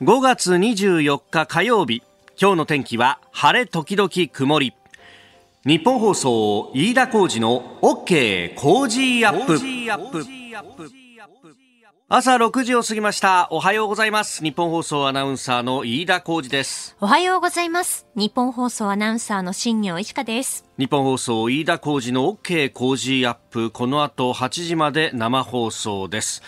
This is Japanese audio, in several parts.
5月24日火曜日。今日の天気は晴れ時々曇り。日本放送飯田浩二の OK 工事アップ。朝6時を過ぎました。おはようございます。日本放送アナウンサーの飯田浩二です。おはようございます。日本放送アナウンサーの新業石香です。日本放送飯田浩二の OK 工事アップ。この後8時まで生放送です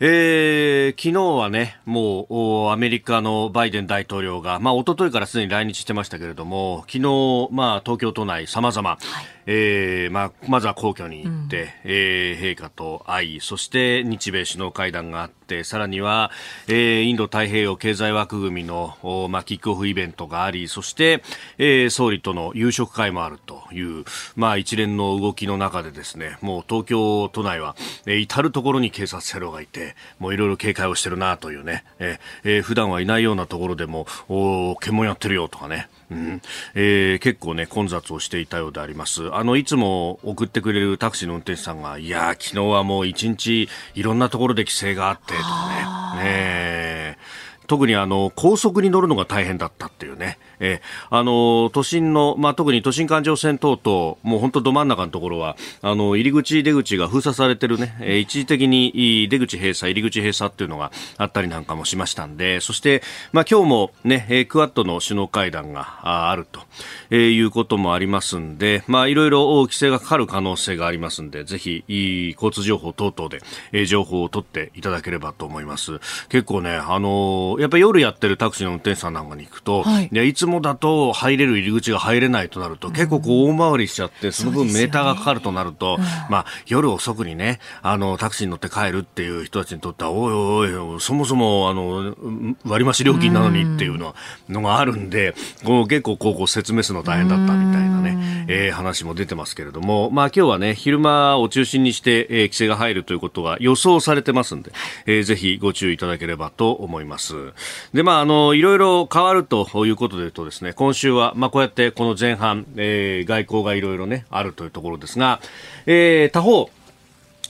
えー、昨日はね、もうアメリカのバイデン大統領が、まあ一昨日からすでに来日してましたけれども、昨日、まあ東京都内様々、はい、えー、まあまずは皇居に行って、うん、えー、陛下と会い、そして日米首脳会談があって、さらには、えー、インド太平洋経済枠組みの、まあキックオフイベントがあり、そして、えー、総理との夕食会もあるという、まあ一連の動きの中でですね、もう東京都内は、えー、至る所に警察車両がいて、もういろいろ警戒をしてるなというね、えー、普段はいないようなところでも、お検問やってるよとかね、うんえー、結構ね、混雑をしていたようであります。あの、いつも送ってくれるタクシーの運転手さんが、いや昨日はもう一日いろんなところで規制があって、とかね。ね特にあの高速に乗るのが大変だったっていうね、えー、あの都心の、まあ、特に都心環状線等々、もう本当ど真ん中のところは、あの入り口、出口が封鎖されてるね、えー、一時的に出口閉鎖、入り口閉鎖っていうのがあったりなんかもしましたんで、そして、まあ、今日もね、えー、クワッドの首脳会談があると、えー、いうこともありますんで、まあ、いろいろ規制がかかる可能性がありますんで、ぜひ、交通情報等々で、えー、情報を取っていただければと思います。結構ね、あのー、やっぱり夜やってるタクシーの運転手さんなんかに行くと、はい、いつもだと入れる入り口が入れないとなると、結構こう大回りしちゃって、その分メーターがかかるとなると、まあ夜遅くにね、あの、タクシーに乗って帰るっていう人たちにとっては、おいおい、そもそも、あの、割増料金なのにっていうののがあるんで、こう結構こう説明するの大変だったみたいなね、えー、話も出てますけれども、まあ今日はね、昼間を中心にして、えー、規制が入るということが予想されてますんで、えー、ぜひご注意いただければと思います。で、まあ、あの、いろいろ変わるということでとですね、今週は、まあ、こうやってこの前半、えー、外交がいろいろね、あるというところですが、えー、他方、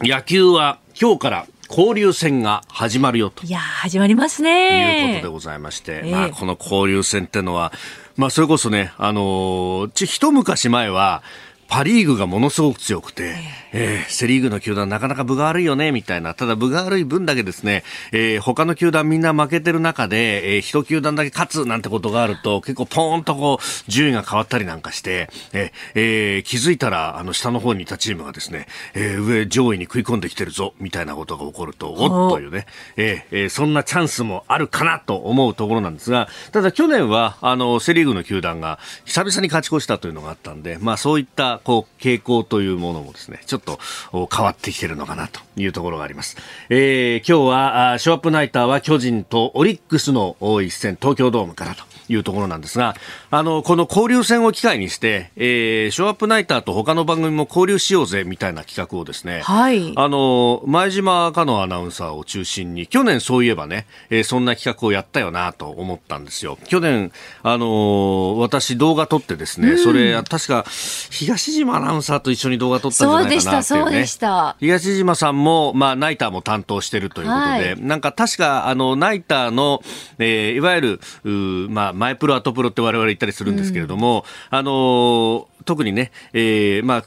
野球は今日から交流戦が始まるよと。いや、始まりますね。いうことでございまして、えー、まあ、この交流戦ってのは、まあ、それこそね、あのー、一昔前は、パ・リーグがものすごく強くて、えー、セ・リーグの球団なかなか分が悪いよね、みたいな。ただ分が悪い分だけですね、えー、他の球団みんな負けてる中で、えー、一球団だけ勝つなんてことがあると、結構ポーンとこう、順位が変わったりなんかして、えー、えー、気づいたら、あの、下の方にいたチームがですね、えー、上、上位に食い込んできてるぞ、みたいなことが起こると、おっというね、えー、えー、そんなチャンスもあるかなと思うところなんですが、ただ去年は、あの、セ・リーグの球団が久々に勝ち越したというのがあったんで、まあそういった、こう、傾向というものもですね、ちょっと変わってきてるのかなというところがあります。えー、今日は、ショーアップナイターは巨人とオリックスの一戦、東京ドームからと。いうところなんですが、あの、この交流戦を機会にして、えー、ショーアップナイターと他の番組も交流しようぜみたいな企画をですね、はい。あの、前島かのアナウンサーを中心に、去年そういえばね、えー、そんな企画をやったよなと思ったんですよ。去年、あの私動画撮ってですね、うん、それ、確か、東島アナウンサーと一緒に動画撮ったんじゃないかなっていう、ね、そうでした。東島さんも、まあ、ナイターも担当してるということで、はい、なんか確か、あの、ナイターの、えー、いわゆる、まあ、前プロ、後プロって我々言ったりするんですけれども、うん、あの特にね、えー、まあ、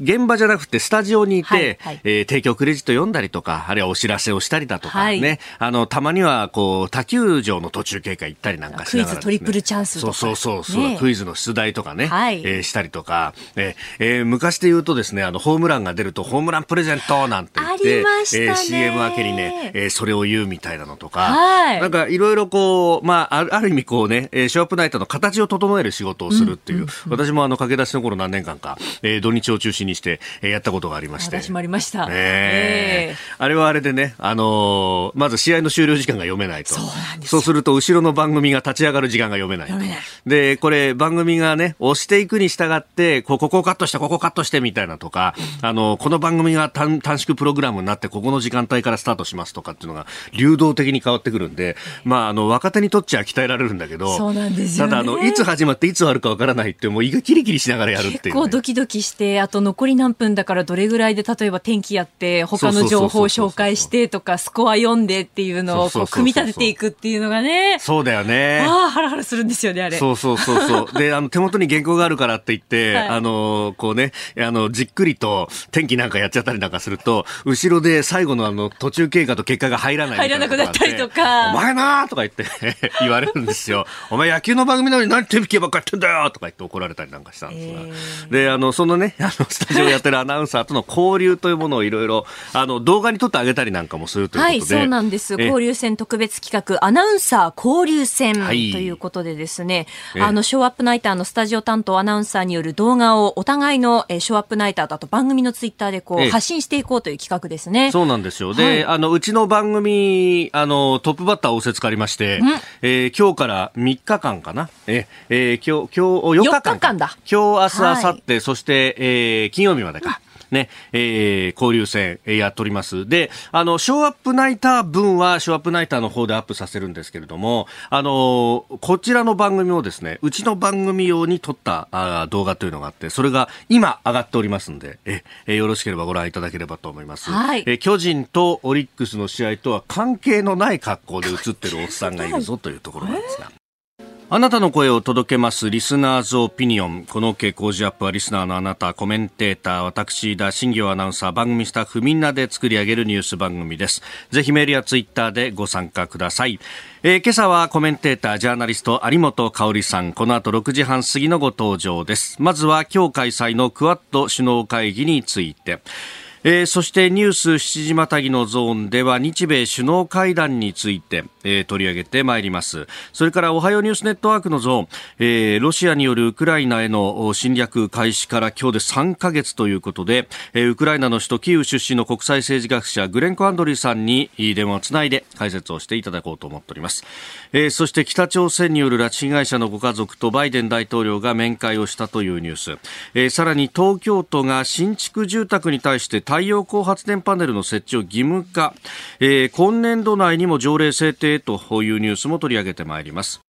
現場じゃなくてスタジオにいて、はいはい、えー、提供クレジット読んだりとか、あるいはお知らせをしたりだとかね、はい、あの、たまには、こう、他球場の途中経過行ったりなんかしながら、ね、クイズトリプルチャンスとか。そうそうそう、ね、クイズの出題とかね、はい、えー、したりとか、えー、えー、昔で言うとですね、あの、ホームランが出るとホームランプレゼントなんて言って、えー、CM 明けにね、えー、それを言うみたいなのとか、はい、なんかいろいろこう、まあ、ある意味こうね、ショーアップナイトの形を整える仕事をするっていう、うんうんうん、私もあの、駆け出しの頃何年間か、えー、土日を中心にして、えー、やったことがありまして。私もありました。えー、あれはあれでね、あのー、まず試合の終了時間が読めないと。そうそうすると、後ろの番組が立ち上がる時間が読めない。読めない。で、これ、番組がね、押していくに従って、ここ、ここカットして、ここカットしてみたいなとか、あの、この番組が短短縮プログラムになって、ここの時間帯からスタートしますとかっていうのが、流動的に変わってくるんで、まあ、あの、若手にとっちゃ鍛えられるんだけど、そうなんですよ、ね、ただ、あの、いつ始まっていつ終わるかわからないって、もう胃がキリキリしながらやるっていう、ね、結構ドキドキして、あと残り何分だからどれぐらいで例えば天気やって他の情報を紹介してとかスコア読んでっていうのをこう組み立てていくっていうのがね。そうだよね。ああハラハラするんですよねあれ。そうそうそうそう。であの手元に原稿があるからって言って、はい、あのこうねあのじっくりと天気なんかやっちゃったりなんかすると後ろで最後のあの途中経過と結果が入らない入らなくなったりとか。お前なーとか言って 言われるんですよ。お前野球の番組なのに何天気ばっかやってんだよとか言って怒られたりなんかしたんですが、えー、であのそのねあのスタジオやってるアナウンサーとの交流というものをいろいろあの動画に撮ってあげたりなんかもするということで、はい、そうなんです。交流戦特別企画アナウンサー交流戦ということでですね、はい、あのショーアップナイターのスタジオ担当アナウンサーによる動画をお互いのショーアップナイターとあと番組のツイッターでこう発信していこうという企画ですね。そうなんですよ。で、はい、あのうちの番組あのトップバッターを仰せつかりまして、えー、今日から3日間かな。ええー、今日今日4日間日間だ。今日明日明後日、そして、えー、金曜日までか。ね、えー、交流戦、えー、やっております。で、あの、ショーアップナイター分は、ショーアップナイターの方でアップさせるんですけれども、あのこちらの番組をですね、うちの番組用に撮ったあ動画というのがあって、それが今上がっておりますんで、え、えよろしければご覧いただければと思います。はい、え巨人とオリックスの試合とは関係のない格好で映ってるおっさんがいるぞというところなんですが。あなたの声を届けますリスナーズオピニオン。この OK 工事アップはリスナーのあなた、コメンテーター、私、田新行アナウンサー、番組スタッフみんなで作り上げるニュース番組です。ぜひメールやツイッターでご参加ください。えー、今朝はコメンテーター、ジャーナリスト、有本香里さん。この後6時半過ぎのご登場です。まずは今日開催のクワッド首脳会議について。えー、そしてニュース7時またぎのゾーンでは日米首脳会談について、えー、取り上げてまいります。それからおはようニュースネットワークのゾーン、えー、ロシアによるウクライナへの侵略開始から今日で3ヶ月ということで、えー、ウクライナの首都キーウ出身の国際政治学者グレンコ・アンドリーさんに電話をつないで解説をしていただこうと思っております、えー、そして北朝鮮による拉致被害者のご家族とバイデン大統領が面会をしたというニュース、えー、さらに東京都が新築住宅に対して太陽光発電パネルの設置を義務化、えー、今年度内にも条例制定というニュースも取り上げてまいります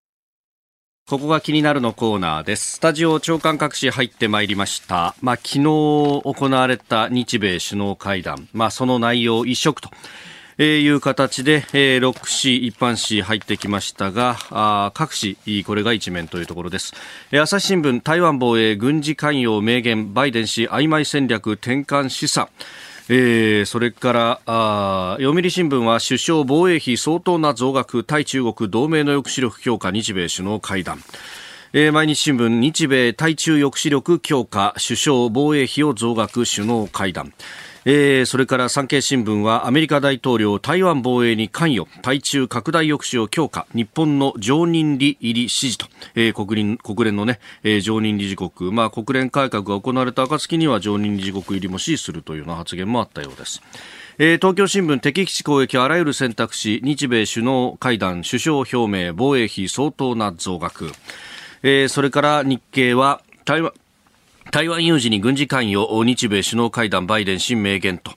ここが気になるのコーナーです。スタジオ長官各市入ってまいりました。まあ、昨日行われた日米首脳会談。まあ、その内容一色と。え、いう形で、えー、6紙、一般紙入ってきましたが、あ各紙、これが一面というところです。えー、朝日新聞、台湾防衛軍事関与明言、バイデン氏曖昧戦略転換示唆。えー、それからあ読売新聞は首相防衛費相当な増額対中国同盟の抑止力強化日米首脳会談えー、毎日新聞日米対中抑止力強化首相防衛費を増額首脳会談えー、それから産経新聞はアメリカ大統領台湾防衛に関与対中拡大抑止を強化日本の常任理入り支持と、えー、国連国連のね、えー、常任理事国、まあ、国連改革が行われた暁には常任理事国入りも支持するというような発言もあったようです。えー、東京新聞敵基地攻撃あらゆる選択肢日米首脳会談首相表明防衛費相当な増額、えー、それから日経は台湾台湾有事に軍事関与日米首脳会談バイデン新名言と。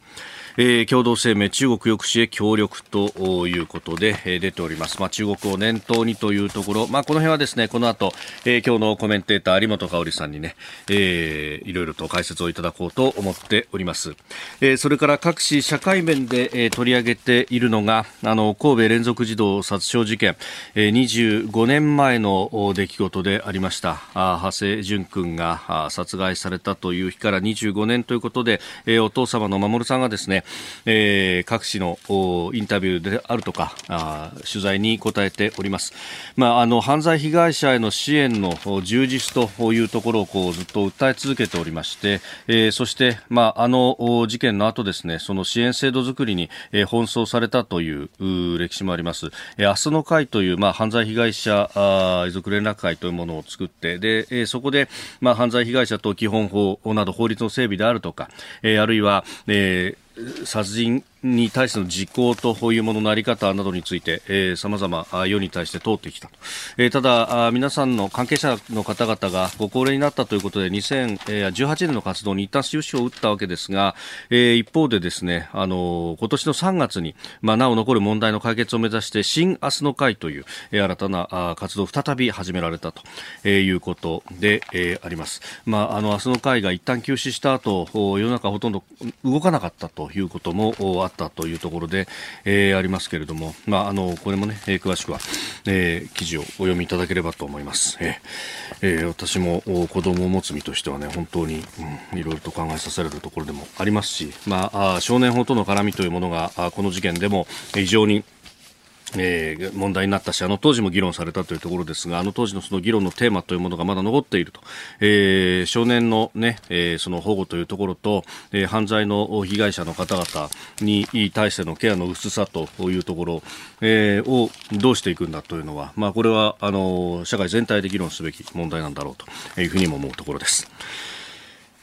えー、共同声明中国抑止へ協力ということで、えー、出ております。まあ、中国を念頭にというところ、まあ、この辺はですね、この後、えー、今日のコメンテーター有本香里さんにね、えー、いろいろと解説をいただこうと思っております。えー、それから各紙社会面で、えー、取り上げているのが、あの、神戸連続児童殺傷事件、えー、25年前の出来事でありました。あ長谷淳君が殺害されたという日から25年ということで、えー、お父様の守さんがですね、えー、各紙のインタビューであるとかあ取材に答えております、まあ、あの犯罪被害者への支援の充実というところをこうずっと訴え続けておりまして、えー、そして、まあ、あの事件の後ですねその支援制度づくりに、えー、奔走されたという歴史もあります、えー、明日の会という、まあ、犯罪被害者あ遺族連絡会というものを作ってで、えー、そこで、まあ、犯罪被害者等基本法など法律の整備であるとか、えー、あるいは、えー殺人に対しての実行というもののあり方などについてさまざま世に対して通ってきた、えー、ただ皆さんの関係者の方々がご高齢になったということで2018年の活動に一旦終止を打ったわけですが、えー、一方でですねあの今年の3月に、まあ、なお残る問題の解決を目指して新明日の会という、えー、新たな活動を再び始められたと、えー、いうことで、えー、あります。まあ、あの明日の会が一旦休止した後世の中ほとんど動かなかったということもあったというところで、えー、ありますけれども、まあ、あのこれもね、えー、詳しくは、えー、記事をお読みいただければと思います。えーえー、私も子供を持つ身としてはね、本当に、うん、いろいろと考えさせられるところでもありますし、まあ、あ少年法との絡みというものがこの事件でも非常にえー、問題になったし、あの当時も議論されたというところですが、あの当時のその議論のテーマというものがまだ残っていると、えー、少年のね、えー、その保護というところと、えー、犯罪の被害者の方々に対してのケアの薄さというところ、えー、をどうしていくんだというのは、まあ、これはあの社会全体で議論すべき問題なんだろうというふうにも思うところです。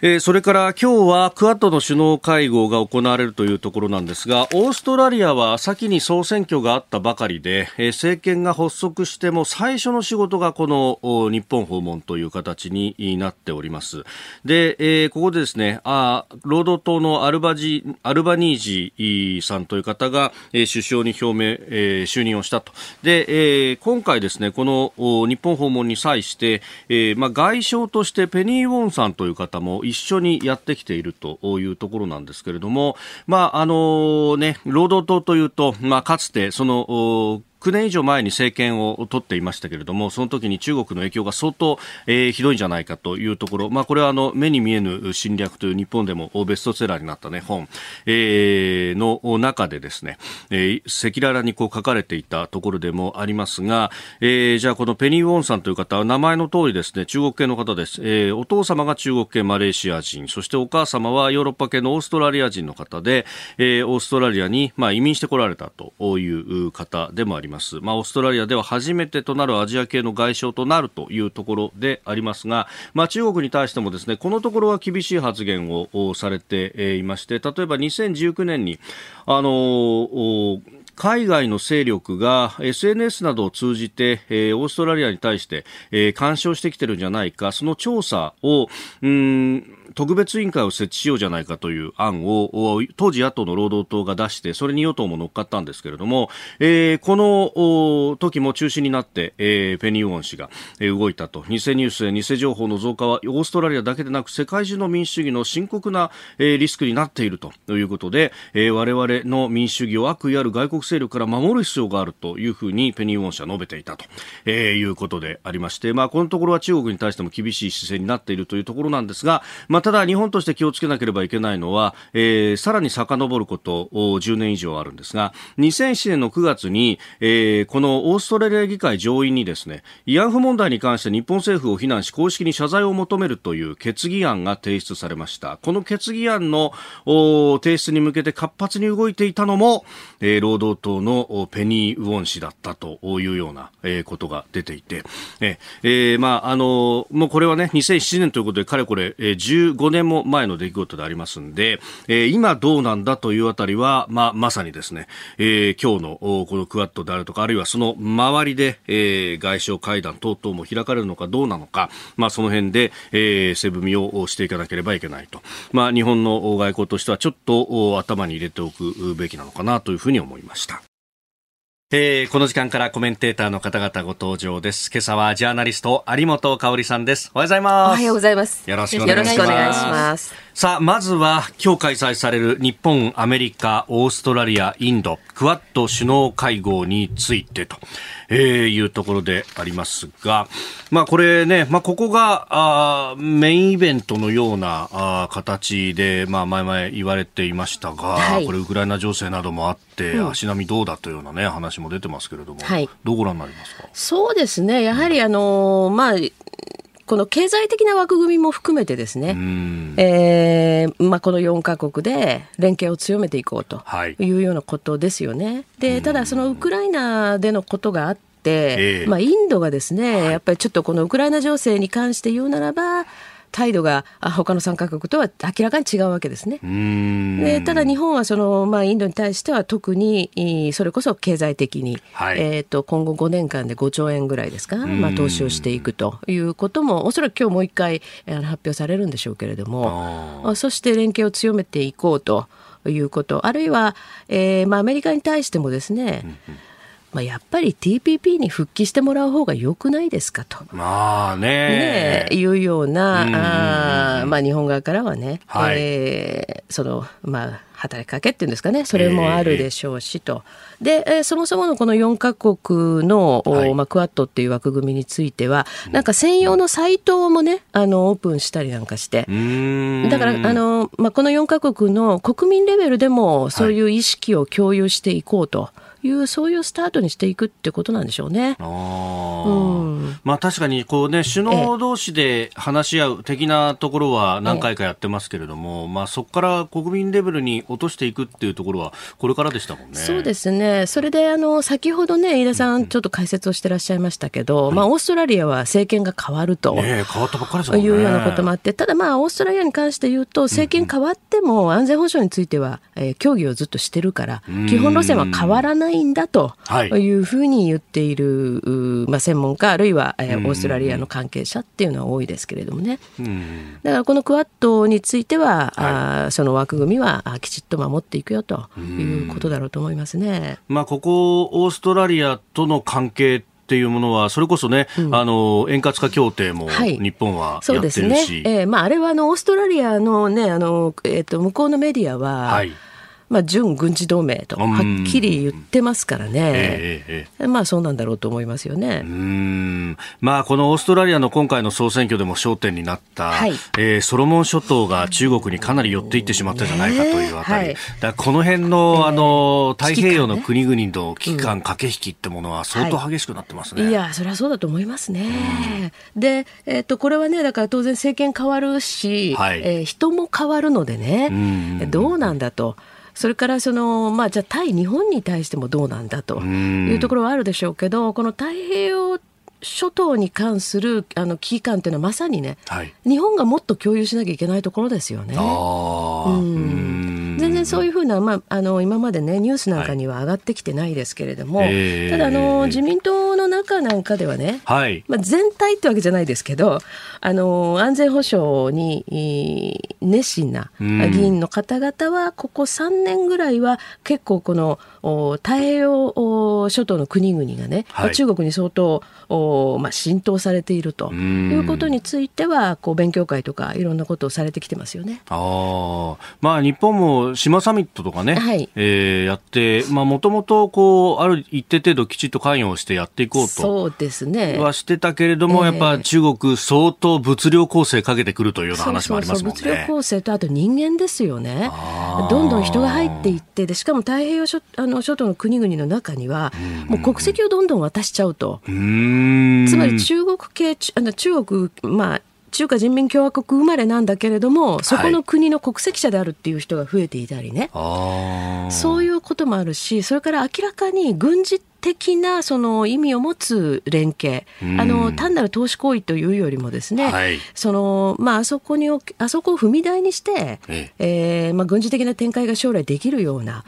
えー、それから今日はクアッドの首脳会合が行われるというところなんですがオーストラリアは先に総選挙があったばかりで、えー、政権が発足しても最初の仕事がこの日本訪問という形になっております。で、えー、ここでですねあ労働党のアルバジアルバニージさんという方が、えー、首相に表明、えー、就任をしたと。で、えー、今回ですねこの日本訪問に際して、えーまあ、外相としてペニー・ウォンさんという方も一緒にやってきているというところなんですけれども、まあ、あのね、労働党というと、まあ、かつてその9年以上前に政権を取っていましたけれどもその時に中国の影響が相当、えー、ひどいんじゃないかというところ、まあ、これはあの目に見えぬ侵略という日本でもベストセラーになった、ね、本、えー、の中でですね赤裸々にこう書かれていたところでもありますが、えー、じゃあこのペニー・ウォンさんという方は名前の通りですね中国系の方です、えー、お父様が中国系マレーシア人そしてお母様はヨーロッパ系のオーストラリア人の方で、えー、オーストラリアに、まあ、移民してこられたという方でもあります。ます。まあ、オーストラリアでは初めてとなるアジア系の外相となるというところでありますが、まあ、中国に対してもですね、このところは厳しい発言をされていまして、例えば2019年に、あの海外の勢力が SNS などを通じて、えー、オーストラリアに対して、えー、干渉してきてるんじゃないか、その調査を、うん特別委員会を設置しようじゃないかという案を当時野党の労働党が出してそれに与党も乗っかったんですけれども、えー、この時も中心になって、えー、ペニー・ウォン氏が、動いたと。偽ニュースや偽情報の増加はオーストラリアだけでなく世界中の民主主義の深刻な、えー、リスクになっているということで、えー、我々の民主主義を悪意ある外国勢力から守る必要があるというふうにペニー・ウォン氏は述べていたと、えー、いうことでありまして、まあ、このところは中国に対しても厳しい姿勢になっているというところなんですが、まあ、ただ日本として気をつけなければいけないのは、えー、さらに遡ること10年以上あるんですが2007年の9月に、えー、このオーストラリア議会上院にですね慰安婦問題に関して日本政府を非難し公式に謝罪を求めるという決議案が提出されました。この決議案の提出に向けて活発に動いていたのも、えー、労働党のペニー・ウォン氏だったというような、えー、ことが出ていて、えーまああのもうこれはね2007年ということでかれこれ、えー、15年も前の出来事でありますんで、えー、今どうなんだというあたりは、まあ、まさにですね、えー、今日のこのクワッドであるとか、あるいはその周りで、えー、外相会談等々も開かれるのかどうなのか、まあ、その辺で、えー、背踏みをしていかなければいけないと。まあ、日本の外交としてはちょっと頭に入れておくべきなのかなというふうに思いました。えー、この時間からコメンテーターの方々ご登場です。今朝はジャーナリスト有本香里さんです。おはようございます。おはようございます。よろしくお願いします。さあ、まずは今日開催される日本、アメリカ、オーストラリア、インド、クワッド首脳会合についてと、えー、いうところでありますが、まあこれね、まあここがあメインイベントのようなあ形で、まあ前々言われていましたが、はい、これウクライナ情勢などもあって、うん、足並みどうだというようなね、話も出てますけれども、はい、どうご覧になりますか？そうですね、やはりあのー、まあ、この経済的な枠組みも含めてですね、えーまあ、この4か国で連携を強めていこうとい。うようなことですよね。でただ、そのウクライナでのことがあって、えー、まあ、インドがですね、やっぱりちょっとこのウクライナ情勢に関して言うならば、態度が他の参加国とは明らかに違うわけですね。でただ日本はその、まあ、インドに対しては特にそれこそ経済的に、はい、えーと、今後5年間で5兆円ぐらいですか、まあ、投資をしていくということもおそらく今日もう一回発表されるんでしょうけれどもそして連携を強めていこうということあるいは、えーまあ、アメリカに対してもですね、うんうんまあ、やっぱり TPP に復帰してもらう方がよくないですかと。まあね。ねいうような、あまあ、日本側からはね、はい、えー、その、まあ、働きかけっていうんですかね、それもあるでしょうしと。えー、で、えー、そもそものこの4か国の、はい、まあ、クワッドっていう枠組みについては、なんか専用のサイトもね、あの、オープンしたりなんかして。だから、あの、まあ、この4か国の国民レベルでも、そういう意識を共有していこうと。はいいうそういうスタートにしていくってことなんでしょうね。あうん、まあ確かにこうね首脳同士で話し合う的なところは何回かやってますけれども、まあそこから国民レベルに落としていくっていうところはこれからでしたもんね。そうですね。それであの先ほどね飯田さんちょっと解説をしてらっしゃいましたけど、うん、まあオーストラリアは政権が変わると、ね、変わったばっかりですもんね。いうようなこともあって、ただまあオーストラリアに関して言うと政権変わっても安全保障については、えー、協議をずっとしてるから基本路線は変わらないんだと。いうふうに言っている、まあ、専門家あるいは、えー、オーストラリアの関係者っていうのは多いですけれどもね。だからこのクワッドについては、はい、あその枠組みはきちっと守っていくよということだろうと思いますね。まあ、ここオーストラリアとの関係っていうものは、それこそね、うん、あの円滑化協定も日本はやってるし、はい、そうですね。えー、まああれはあのオーストラリアのねあのえっ、ー、と向こうのメディアは。はいまあ、準軍事同盟とはっきり言ってますからね、えー、まあそうなんだろうと思いますよね。うん。まあ、このオーストラリアの今回の総選挙でも焦点になった、はい、えー、ソロモン諸島が中国にかなり寄っていってしまったじゃないかというあたり、ねはい、この辺のあの太平洋の国々の危機感、駆け引きってものは相当激しくなってますね。はい、いやそれはそうだと思いますね。で、えー、っとこれはねだから当然政権変わるし、はい、えー、人も変わるのでね。どうなんだと。それからその、まあ、じゃあ対日本に対してもどうなんだというところはあるでしょうけど、この太平洋諸島に関するあの危機感というのはまさにね、はい、日本がもっと共有しなきゃいけないところですよね。うん。全然そういうふうな、まあ、あの今までねニュースなんかには上がってきてないですけれども、はい、ただあの自民党の中なんかではね、はい、まあ、全体ってわけじゃないですけどあの安全保障に熱心な議員の方々はここ3年ぐらいは結構この太平洋諸島の国々がね、はい、中国に相当まあ、浸透されているということについてはこう勉強会とかいろんなことをされてきてますよね。あ、まあ、日本も島サミットとかね、はい。えー、やってもともとある一定程度きちっと関与をしてやっていこうとそうですね。はしてたけれども、えー、やっぱ中国相当物量構成かけてくるというような話もありますもんね。そうそうそう物量構成とあと人間ですよねどんどん人が入っていってでしかも太平洋諸あの諸島の国々の中にはもう国籍をどんどん渡しちゃうと。うつまり中国系あの中国まあ中華人民共和国生まれなんだけれどもそこの国の国籍者であるっていう人が増えていたりね、はい、そういうこともあるしそれから明らかに軍事って的なその意味を持つ連携、あの単なる投資行為というよりもですね、はい、そのまああそこにあそこを踏み台にして、ええ。ー、まあ軍事的な展開が将来できるような、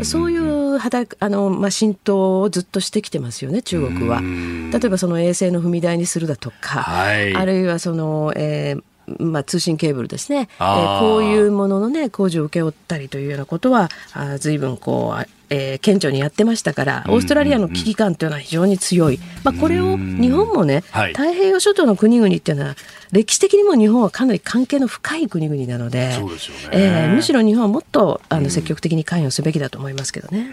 うそういう働くあのまあ浸透をずっとしてきてますよね中国は。例えばその衛星の踏み台にするだとか、はい、あるいはその、えーまあ、通信ケーブルですね、えー、こういうものの、ね、工事を請け負ったりというようなことはあ随分こう、えー、顕著にやってましたからオーストラリアの危機感というのは非常に強い、まあ、これを日本もね、はい、太平洋諸島の国々っていうのは歴史的にも日本はかなり関係の深い国々なのでえー、むしろ日本はもっとあの積極的に関与すべきだと思いますけどね。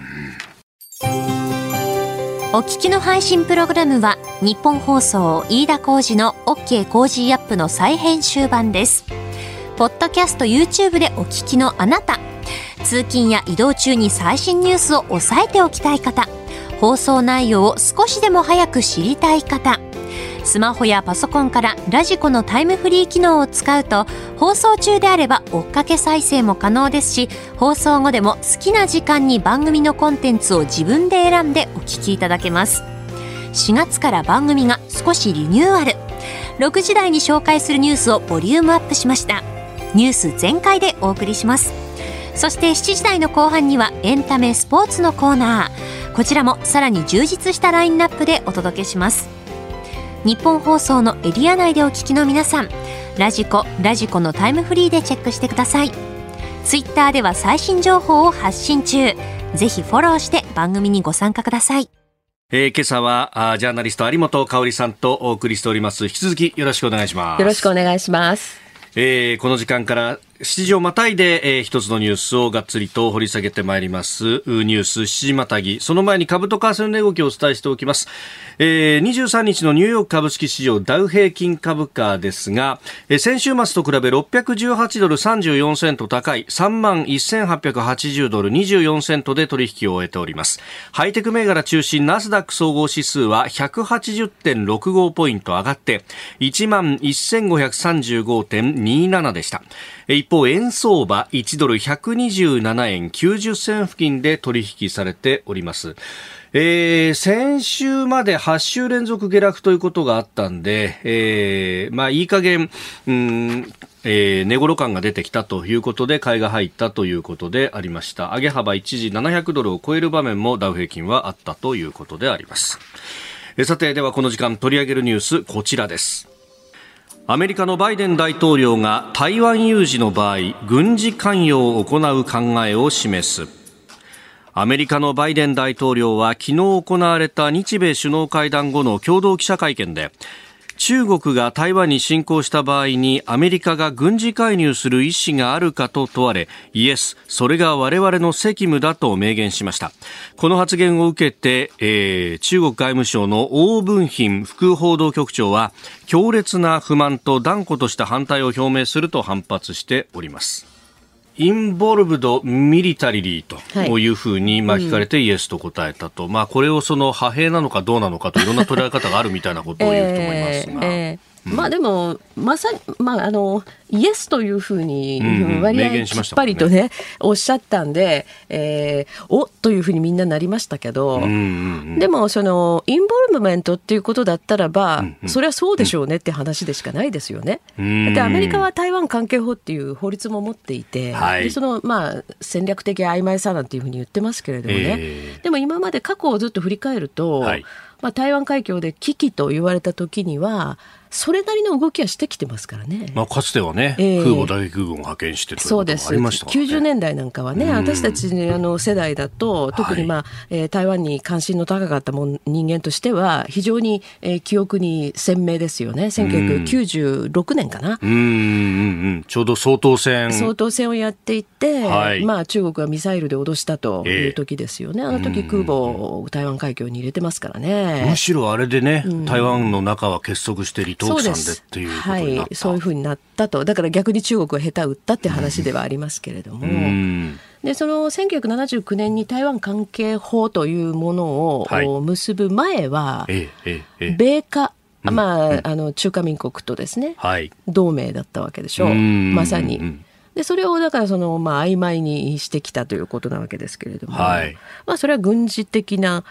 お聞きの配信プログラムは日本放送飯田浩二の OK コージーアップの再編集版です。ポッドキャスト YouTube でお聞きのあなた、通勤や移動中に最新ニュースを押さえておきたい方、放送内容を少しでも早く知りたい方、スマホやパソコンからラジコのタイムフリー機能を使うと放送中であれば追っかけ再生も可能ですし放送後でも好きな時間に番組のコンテンツを自分で選んでお聞きいただけます。4月から番組が少しリニューアル。6時台に紹介するニュースをボリュームアップしました。ニュース全開でお送りします。そして7時台の後半にはエンタメスポーツのコーナー。こちらもさらに充実したラインナップでお届けします。日本放送のエリア内でお聞きの皆さんラジコラジコのタイムフリーでチェックしてください。ツイッターでは最新情報を発信中。ぜひフォローして番組にご参加ください。えー、今朝はあジャーナリスト有本香里さんとお送りしております。引き続きよろしくお願いします。よろしくお願いします。えー、この時間から7時をまたいで、えー、一つのニュースをがっつりと掘り下げてまいります。ニュース7時またぎ。その前に株と為替の値動きをお伝えしておきます。えー、23日のニューヨーク株式市場ダウ平均株価ですが、えー、先週末と比べ618ドル34セント高い3万1880ドル24セントで取引を終えております。ハイテク銘柄中心ナスダック総合指数は180.65ポイント上がって1万1535.27でした。一方、円相場1ドル127円90銭付近で取引されております。えー、先週まで8週連続下落ということがあったんで、えー、まあいい加減、うん、えー、値頃感が出てきたということで買いが入ったということでありました。上げ幅一時700ドルを超える場面もダウ平均はあったということであります、え、さてではこの時間取り上げるニュースこちらです。アメリカのバイデン大統領が台湾有事の場合軍事関与を行う考えを示す。アメリカのバイデン大統領は昨日行われた日米首脳会談後の共同記者会見で中国が台湾に侵攻した場合にアメリカが軍事介入する意思があるかと問われイエスそれが我々の責務だと明言しました。この発言を受けて、えー、中国外務省の王文賓副報道局長は強烈な不満と断固とした反対を表明すると反発しております。インボルブド・ミリタリリーとい。うふうに、まあ聞かれてイエスと答えたと、まあこれをその派兵なのかどうなのかといろんな捉え方があるみたいなことを言うと思いますが。えーえーまあでも、まさに、まああの、イエスというふうに割合きっぱりとね、おっしゃったんで、えー、おというふうにみんななりましたけど、でもそのインボルブメントっていうことだったらば、それはそうでしょうねって話でしかないですよね。でアメリカは台湾関係法っていう法律も持っていて、はい、でそのまあ戦略的曖昧さなんていうふうに言ってますけれどもね、えー、でも今まで過去をずっと振り返ると、はい、まあ、台湾海峡で危機と言われた時にはそれなりの動きはしてきてますからね。まあ、かつてはね、えー、空母打撃軍を派遣してということもありましたからね。90年代なんかはね、私たちあの世代だと、特に、まあ、はい、えー、台湾に関心の高かったもん人間としては、非常に、えー、記憶に鮮明ですよね。1996年かな。うんうんうん、ちょうど総統選。総統選をやっていて、はい、まあ、中国はミサイルで脅したという時ですよね。えー、あの時空母を台湾海峡に入れてますからね。むしろあれでね、台湾の中は結束して離島さんでっていうはい、そういうふうになったと。だから逆に中国は下手打ったって話ではありますけれども。でその1979年に台湾関係法というものを結ぶ前は、米価まあ、あの中華民国とですね、はい、同盟だったわけでしょう。まさに。でそれをだからその、まあ曖昧にしてきたということなわけですけれども、はい、まあ、それは軍事的な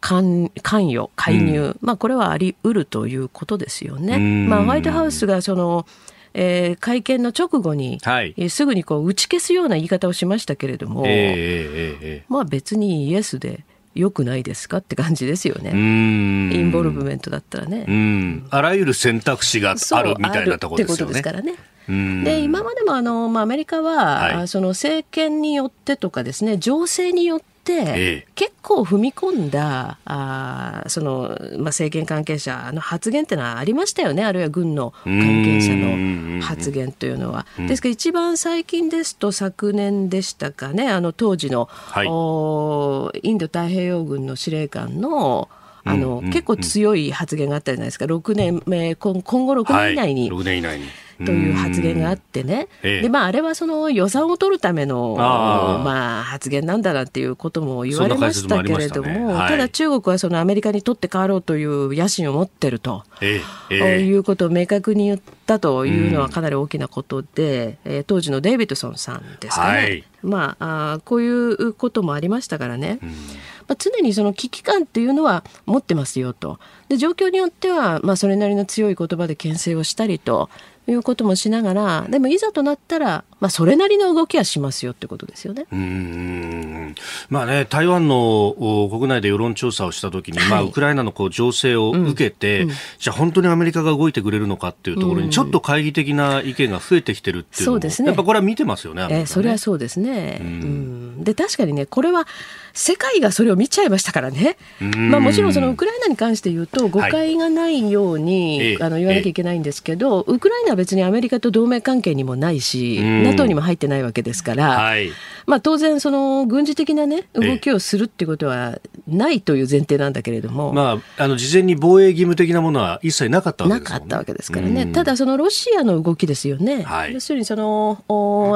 関関与介入、うん、まあ、これはあり得るということですよね。まあ、ホワイトハウスがそのえー、会見の直後に、はい、えー、すぐにこう打ち消すような言い方をしましたけれども、えーえー、まあ別にイエスでよくないですかって感じですよね。インボルブメントだったらね。あらゆる選択肢があるみたいなところですよね。ってことですからね。で今までもあの、まあ、アメリカは、はい、その政権によってとかですね情勢によって、結構踏み込んだあその、まあ、政権関係者の発言っていうのはありましたよね。あるいは軍の関係者の発言というのは。ですから一番最近ですと昨年でしたかね。あの当時の、はい、おインド太平洋軍の司令官のあの、結構強い発言があったじゃないですか。6年目今後6年以内に。はい、6年以内にという発言があってね、でまあ、あれはその予算を取るためのまあ、発言なんだなっていうことも言われましたけれども、ねはい、ただ中国はそのアメリカにとって変わろうという野心を持ってると、ええいうことを明確に言ったというのはかなり大きなことで、え当時のデイビッドソンさんですかね、はい、まあ、あこういうこともありましたからね。まあ、常にその危機感っていうのは持ってますよと。で状況によっては、まあ、それなりの強い言葉で牽制をしたりということもしながらでもいざとなったら、まあ、それなりの動きはしますよってことですよね。うんまあね、台湾の国内で世論調査をしたときに、はい、まあ、ウクライナのこう情勢を受けて、うんうん、じゃあ本当にアメリカが動いてくれるのかっていうところに、ちょっと懐疑的な意見が増えてきてるっていうのも、そうですね、やっぱこれは見てますよね、ね。えー、それはそうですね。うん、で確かにねこれは世界がそれを見ちゃいましたからね、まあ、もちろんそのウクライナに関して言うと、誤解がないように、はい、あの言わなきゃいけないんですけど、ウクライナは別にアメリカと同盟関係にもないし、NATO にも入ってないわけですから、はい、まあ、当然、その軍事的な、ね、動きをするっていうことはないという前提なんだけれども、まあ、あの事前に防衛義務的なものは一切なかったわけです、ね、なかったわけですからね、ただ、そのロシアの動きですよね、はい、要するにその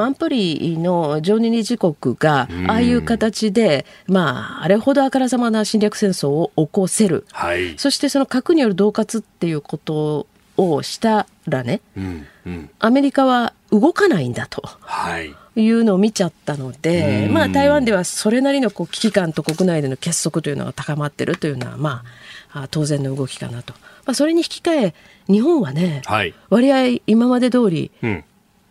安保理の常任理事国が、ああいう形で、まあ、あれほどあからさまな侵略戦争を起こせる、はい、そしてその核による恫喝っていうことをしたらね、うんうん、アメリカは動かないんだと。はい。いうのを見ちゃったので、まあ、台湾ではそれなりのこう危機感と国内での結束というのが高まってるというのは、まあ、当然の動きかなと。まあ、それに引き換え、日本はね、はい、割合今まで通り、うん。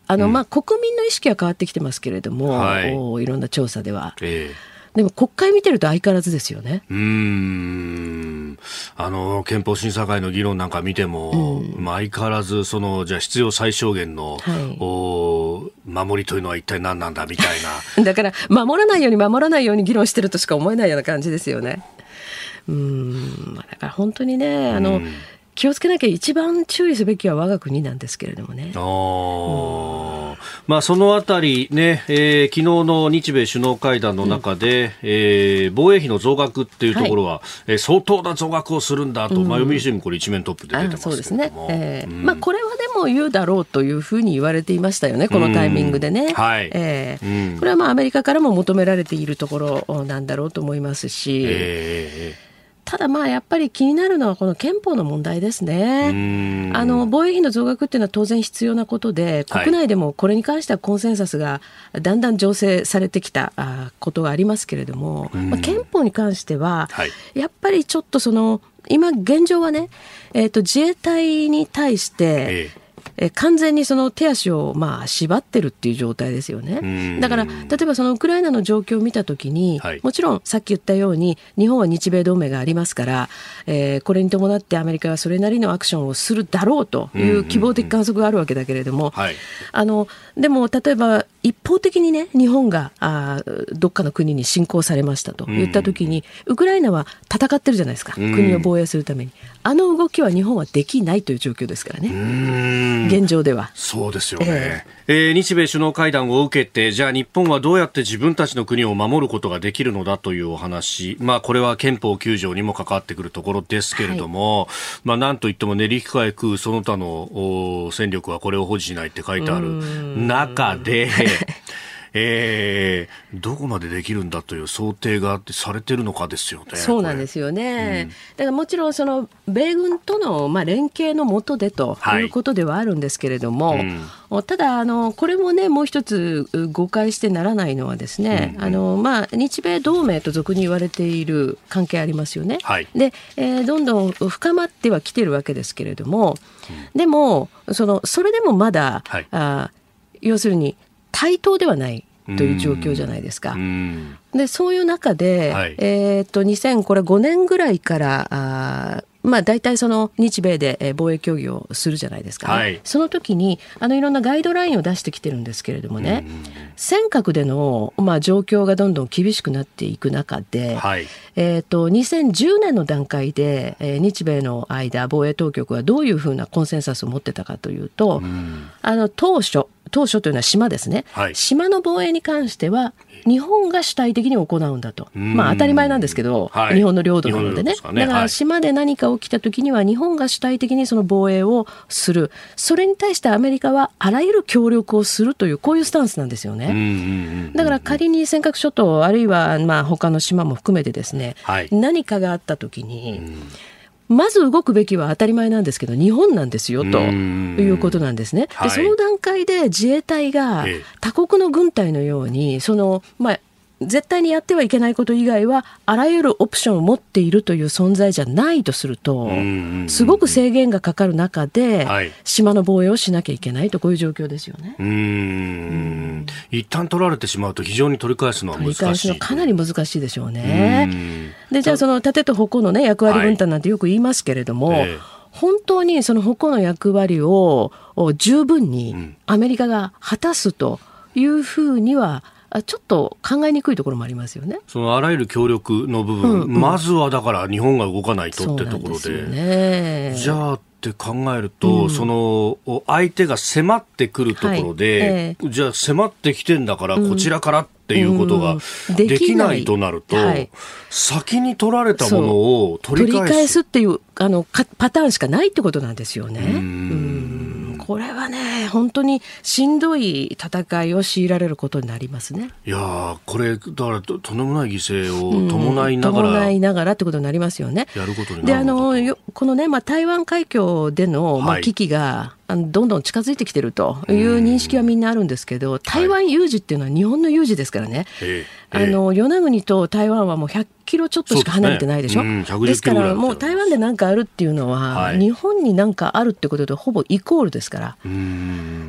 あの、まあ、国民の意識は変わってきてますけれども、はい、いろんな調査では。えーでも国会見てると相変わらずですよね。うん。あの、憲法審査会の議論なんか見ても、うん、まあ相変わらず、その、じゃあ必要最小限の、はい、お守りというのは一体何なんだみたいな。だから、守らないように守らないように議論してるとしか思えないような感じですよね。うん。だから本当にね、あの、気をつけなきゃ一番注意すべきは我が国なんですけれどもね。あまあ、そのあたりね、えー、昨日の日米首脳会談の中で、うん、えー、防衛費の増額っていうところは、はい、えー、相当な増額をするんだと、うん、まあ、読売新聞これ一面トップで出てますそうですね。えー、うん、まあ、これはでも言うだろうというふうに言われていましたよね、このタイミングでね。はい。えー、これはまあアメリカからも求められているところなんだろうと思いますし。えーただまあやっぱり気になるのはこの憲法の問題ですね。あの防衛費の増額っていうのは当然必要なことで、国内でもこれに関してはコンセンサスがだんだん醸成されてきたことがありますけれども、まあ、憲法に関しては、やっぱりちょっとその今現状はね、えー、と自衛隊に対して、えええ完全にその手足をまあ縛ってるっていう状態ですよね。だから例えばそのウクライナの状況を見たときに、はい、もちろんさっき言ったように日本は日米同盟がありますから、えー、これに伴ってアメリカはそれなりのアクションをするだろうという希望的観測があるわけだけれども、あのでも例えば一方的にね日本があどっかの国に侵攻されましたと言ったときに、ウクライナは戦ってるじゃないですか。国を防衛するために。あの動きは日本はできないという状況ですからね、現状では。そうですよね、えー、えー、日米首脳会談を受けて、じゃあ日本はどうやって自分たちの国を守ることができるのだというお話、まあ、これは憲法9条にも関わってくるところですけれども、はい、まあ、なんといってもね、陸海空その他の戦力はこれを保持しないって書いてある中で、えー、どこまでできるんだという想定がされてるのかですよね。そうなんですよね。うん、だからもちろんその米軍とのまあ連携の下でということではあるんですけれども、はいうん、ただあのこれもねもう一つ誤解してならないのはですね、うん、あのまあ日米同盟と俗に言われている関係ありますよね。はい、で、えー、どんどん深まってはきてるわけですけれども、でもそのそれでもまだ、はい、あ要するに対等ではないという状況じゃないですか。でそういう中で、はい、えー、っと2005年ぐらいからあまあ、大体その日米で防衛協議をするじゃないですか、ねはい、その時にあのいろんなガイドラインを出してきてるんですけれどもね、尖閣での、まあ、状況がどんどん厳しくなっていく中で、はい、えーと、2010年の段階で、えー、日米の間防衛当局はどういうふうなコンセンサスを持ってたかというと、あの当初当初というのは島ですね、はい、島の防衛に関しては日本が主体的に行うんだと、まあ、当たり前なんですけど、はい、日本の領土なのでね、ね。だから島で何か起きた時には、日本が主体的にその防衛をする、それに対してアメリカはあらゆる協力をするという、こういうスタンスなんですよね。だから仮に尖閣諸島、あるいはまあ他の島も含めてですね、はい、何かがあった時に、まず動くべきは当たり前なんですけど、日本なんですよということなんですね。でその段階で自衛隊が他国の軍隊のように、その、まあ、絶対にやってはいけないこと以外はあらゆるオプションを持っているという存在じゃないとすると、すごく制限がかかる中で、島の防衛をしなきゃいけないとこういう状況ですよね。うん一旦取られてしまうと非常に取り返すのは難しい。取り返すのかなり難しいでしょうね。でじゃあその盾と矛のね役割分担なんてよく言いますけれども。はいえー本当にその矛の役割を十分にアメリカが果たすというふうにはちょっと考えにくいところもありますよね。そのあらゆる協力の部分、うんうん、まずはだから日本が動かないとってところで。でね、じゃあって考えると、うん、その相手が迫ってくるところで、はいえー、じゃあ迫ってきてんだからこちらからっていうことができない。となると、うんはい、先に取られたものを取り返す。っていうあのパターンしかないってことなんですよね。うんこれはね、本当にしんどい戦いを強いられることになりますね。いやこれ、だからととんでもない犠牲を伴いながら、うん、伴いながらってことになりますよね。やることにであのこのね、まあ、台湾海峡での、まあ、危機が、あのどんどん近づいてきてるという認識はみんなあるんですけど、台湾有事っていうのは日本の有事ですからね、はい、あの与那国と台湾はもう100キロちょっとしか離れてないでしょ。でねうん、ですからもう台湾で何かあるっていうのは、はい、日本に何かあるってことでほぼイコールですから、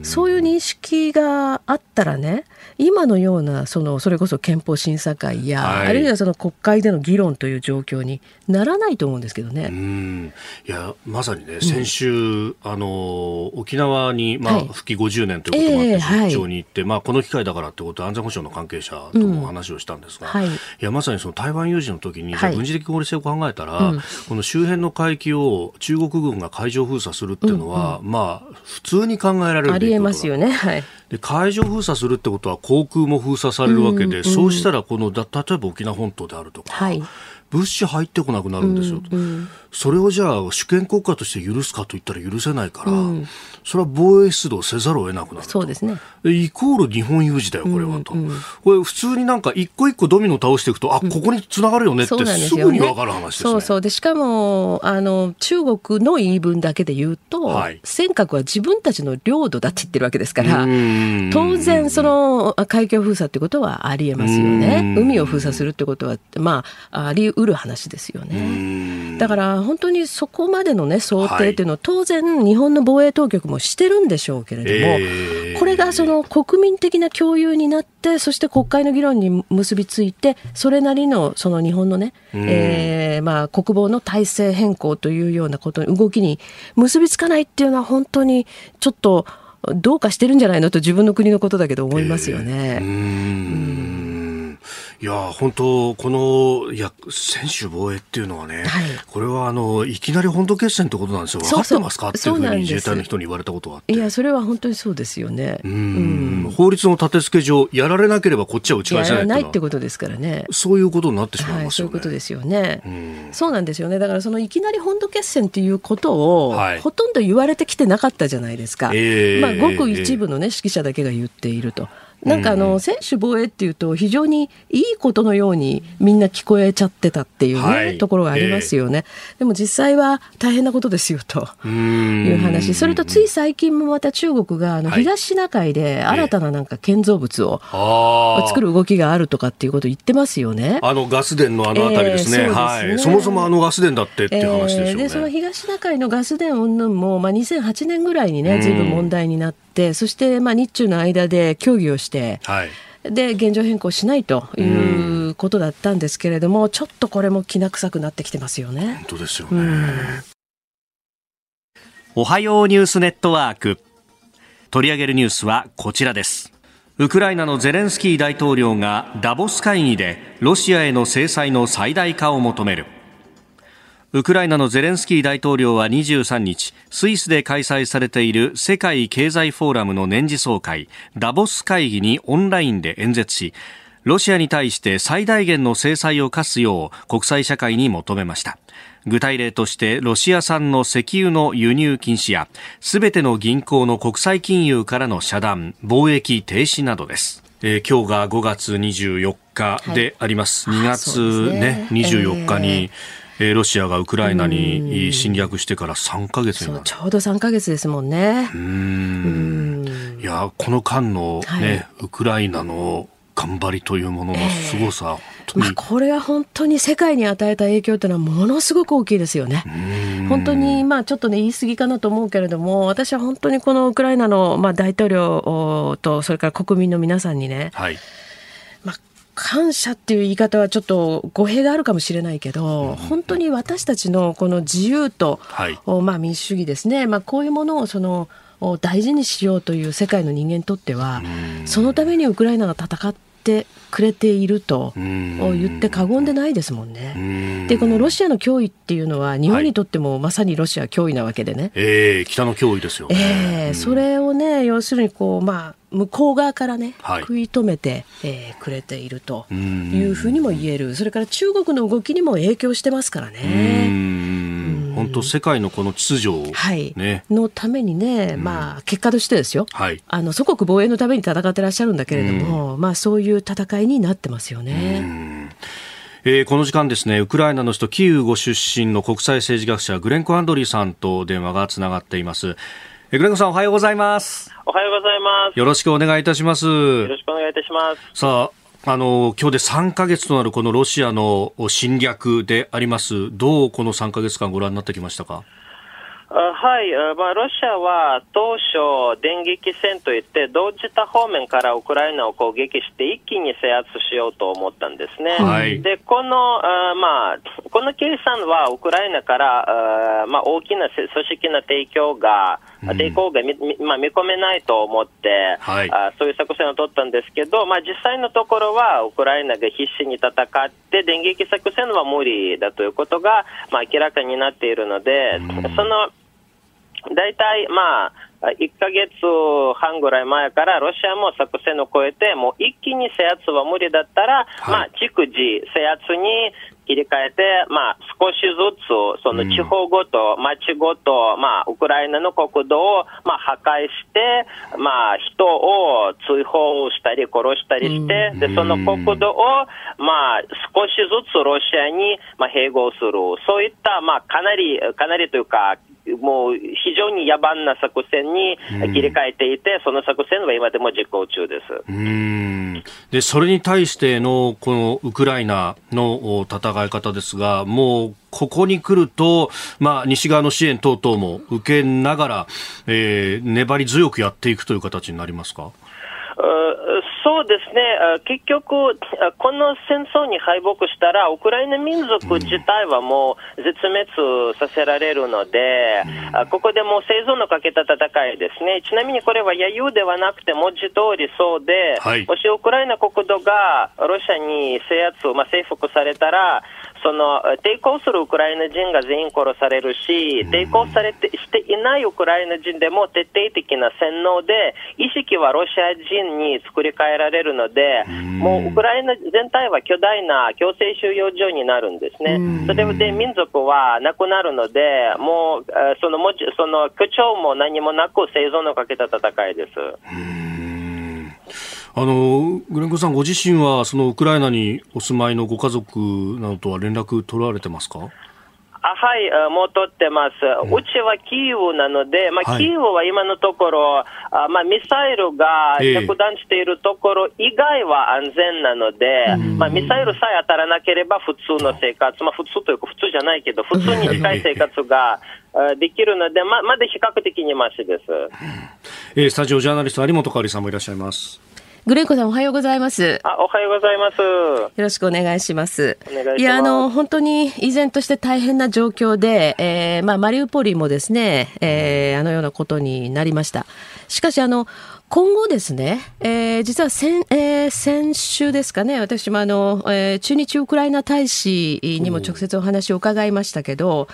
そういう認識があったらね、今のようなそのそれこそ憲法審査会や、はい、あるいはその国会での議論という状況にならないと思うんですけどね。いやまさにね、先週、うん、あの沖縄に、まあ、復帰50年ということもあって、出張に行って、まあ、この機会だからってことで安全保障の関係者とも話をしたんですが、うんはい、いやまさにその台湾有事の時に、軍事的合理性を考えたら、この周辺の海域を中国軍が海上封鎖するっていうのは、うんうん、まあ、普通に考えられるありえますよね。はい。で海上封鎖するってことは航空も封鎖されるわけで、うんうん、そうしたらこのだ例えば沖縄本島であるとか、はい、物資入ってこなくなるんですよ、うんうん、それをじゃあ主権国家として許すかといったら許せないから、うん、それは防衛出動せざるを得なくなるそうですね。イコール日本有事だよこれはと、うんうん、これ普通になんか一個一個ドミノ倒していくとあここにつながるよねってすぐに分かる話ですね、そうそう。でしかもあの中国の言い分だけで言うと、はい、尖閣は自分たちの領土だって言ってるわけですから当然その海峡封鎖ってことはありえますよね。海を封鎖するってことはまああり得る話ですよね。だから本当にそこまでのね想定っていうのは当然日本の防衛当局もしてるんでしょうけれども、えー、これがその国民的な共有になってそして国会の議論に結びついてそれなりのその日本のね、えー、まあ国防の体制変更というようなことに動きに結びつかないっていうのは本当にちょっとどうかしてるんじゃないのと自分の国のことだけど思いますよね。えーいや本当、このいや専守防衛っていうのはね、はい、これはあのいきなり本土決戦ってことなんですよ、分かってますか？っていうふうに自衛隊の人に言われたことがあって。いや、それは本当にそうですよね。うん。法律の立て付け上、やられなければこっちは打ち返せないないってことですからね、そういうことになってしまいますよね、はい、そういうことですよね。うそうなんですよね、だからそのいきなり本土決戦っていうことを、はい、ほとんど言われてきてなかったじゃないですか、えー、まあ、ごく一部の、ね、指揮者だけが言っていると。なんかあの、専守防衛っていうと、非常にいいことのようにみんな聞こえちゃってたっていうね、はい、ところがありますよね。えー、でも実際は大変なことですよという話。それとつい最近もまた中国があの東シナ海で新たななんか建造物を作る動きがあるとかっていうことを言ってますよね。あのガス田のあの辺りですね。えー、そはい。そもそもあのガス田だってっていう話ですよね。えー、で、その東シナ海のガス田云々も、まあ2008年ぐらいにね、ずいぶん問題になってそしてまあ日中の間で協議をして、はい、で現状変更しないということだったんですけれども、ちょっとこれもきな臭くなってきてますよね。本当ですよね、おはようニュースネットワーク。取り上げるニュースはこちらです。ウクライナのゼレンスキー大統領がダボス会議でロシアへの制裁の最大化を求めるウクライナのゼレンスキー大統領は23日スイスで開催されている世界経済フォーラムの年次総会ダボス会議にオンラインで演説しロシアに対して最大限の制裁を科すよう国際社会に求めました。具体例としてロシア産の石油の輸入禁止やすべての銀行の国際金融からの遮断貿易停止などです。えー、今日が5月24日であります。はい、2月ね、ね。24日に、えーえー、ロシアがウクライナに侵略してから3か月になる。ちょうど3か月ですもんね。うん。いやこの間のね、はい、ウクライナの考頑張りというものの凄さ、えー、まあ、これは本当に世界に与えた影響というのはものすごく大きいですよね。本当に、まあ、ちょっとね言い過ぎかなと思うけれども私は本当にこのウクライナの、まあ、大統領とそれから国民の皆さんにね、はい。まあ、感謝っていう言い方はちょっと語弊があるかもしれないけど、本当に私たちのこの自由と、はい、まあ、民主主義ですね、まあ、こういうものをその大事にしようという世界の人間にとっては、そのためにウクライナが戦ってくれていると言って過言でないですもんね。でこのロシアの脅威っていうのは日本にとってもまさにロシア脅威なわけでね。はい、えー、北の脅威ですよね。えー、それをね要するにこうまあ向こう側からね、はい、食い止めて、えー、くれているというふうにも言える、それから中国の動きにも影響してますからね。本当、世界のこの秩序を、ね、はい、のためにね、まあ、結果としてですよ、はい、あの祖国防衛のために戦ってらっしゃるんだけれども、まあ、そういう戦いになってますよね。えー、この時間ですね、ウクライナの首都キーウご出身の国際政治学者、グレンコ・アンドリーさんと電話がつながっています。グレンコさんおはようございます。おはようございます。よろしくお願いいたします。よろしくお願いいたします。さあ、あの、今日で3ヶ月となるこのロシアの侵略であります。どうこの3ヶ月間ご覧になってきましたか？はい、まあ、ロシアは当初、電撃戦といって、同時多方面からウクライナを攻撃して、一気に制圧しようと思ったんですね。はい、でこのまあ、この計算はウクライナからまあ、大きな組織の提供が、抵抗が見,、まあ、見込めないと思って、はい、あそういう作戦を取ったんですけど、まあ、実際のところはウクライナが必死に戦って、電撃作戦は無理だということが、まあ、明らかになっているので、その大体、まあ、1か月半ぐらい前からロシアも作戦を超えて、もう一気に制圧は無理だったら、はい、まあ、逐次制圧に切り替えて、まあ、少しずつ、その地方ごと、町ごと、まあ、ウクライナの国土を、まあ、破壊して、まあ、人を追放したり殺したりして、で、その国土を、まあ、少しずつロシアに、まあ、併合する。そういった、まあ、かなり、かなりというか、もう非常に野蛮な作戦に切り替えていて、その作戦は今でも実行中です。うんでそれに対してのこのウクライナの戦い方ですが、もうここに来ると、まあ、西側の支援等々も受けながら、えー、粘り強くやっていくという形になりますか？そうですね、結局、この戦争に敗北したら、ウクライナ民族自体はもう絶滅させられるので、ここでもう生存のかけた戦いですね、ちなみにこれは揶揄ではなくて、文字通りそうで、はい、もしウクライナ国土がロシアに制圧、まあ、征服されたら、その抵抗するウクライナ人が全員殺されるし、抵抗されてしていないウクライナ人でも徹底的な洗脳で、意識はロシア人に作り変えられるので、もうウクライナ全体は巨大な強制収容所になるんですね。それで民族はなくなるので、もうそのその区長も何もなく生存をかけた戦いです。あのグレンコさん、ご自身はそのウクライナにお住まいのご家族などとは連絡取られてますか？あはい、もう取ってます。うちはキーウなので、まあ、はい、キーウは今のところ、あまあ、ミサイルが着弾しているところ以外は安全なので、えー、まあ、ミサイルさえ当たらなければ普通の生活、まあ、普通というか普通じゃないけど、普通に近い生活ができるので、ままだ比較的にましです。えー、スタジオジャーナリスト有本香里さんもいらっしゃいます。グレンコさんおはようございます。あ、おはようございます。よろしくお願いします。いします。いや、あの、本当に依然として大変な状況で、えー、まあ、マリウポリもですね、えー、あのようなことになりました。しかし、あの、今後ですね、えー、実は先,、えー、先週ですかね、私もあの、えー、駐日ウクライナ大使にも直接お話を伺いましたけど、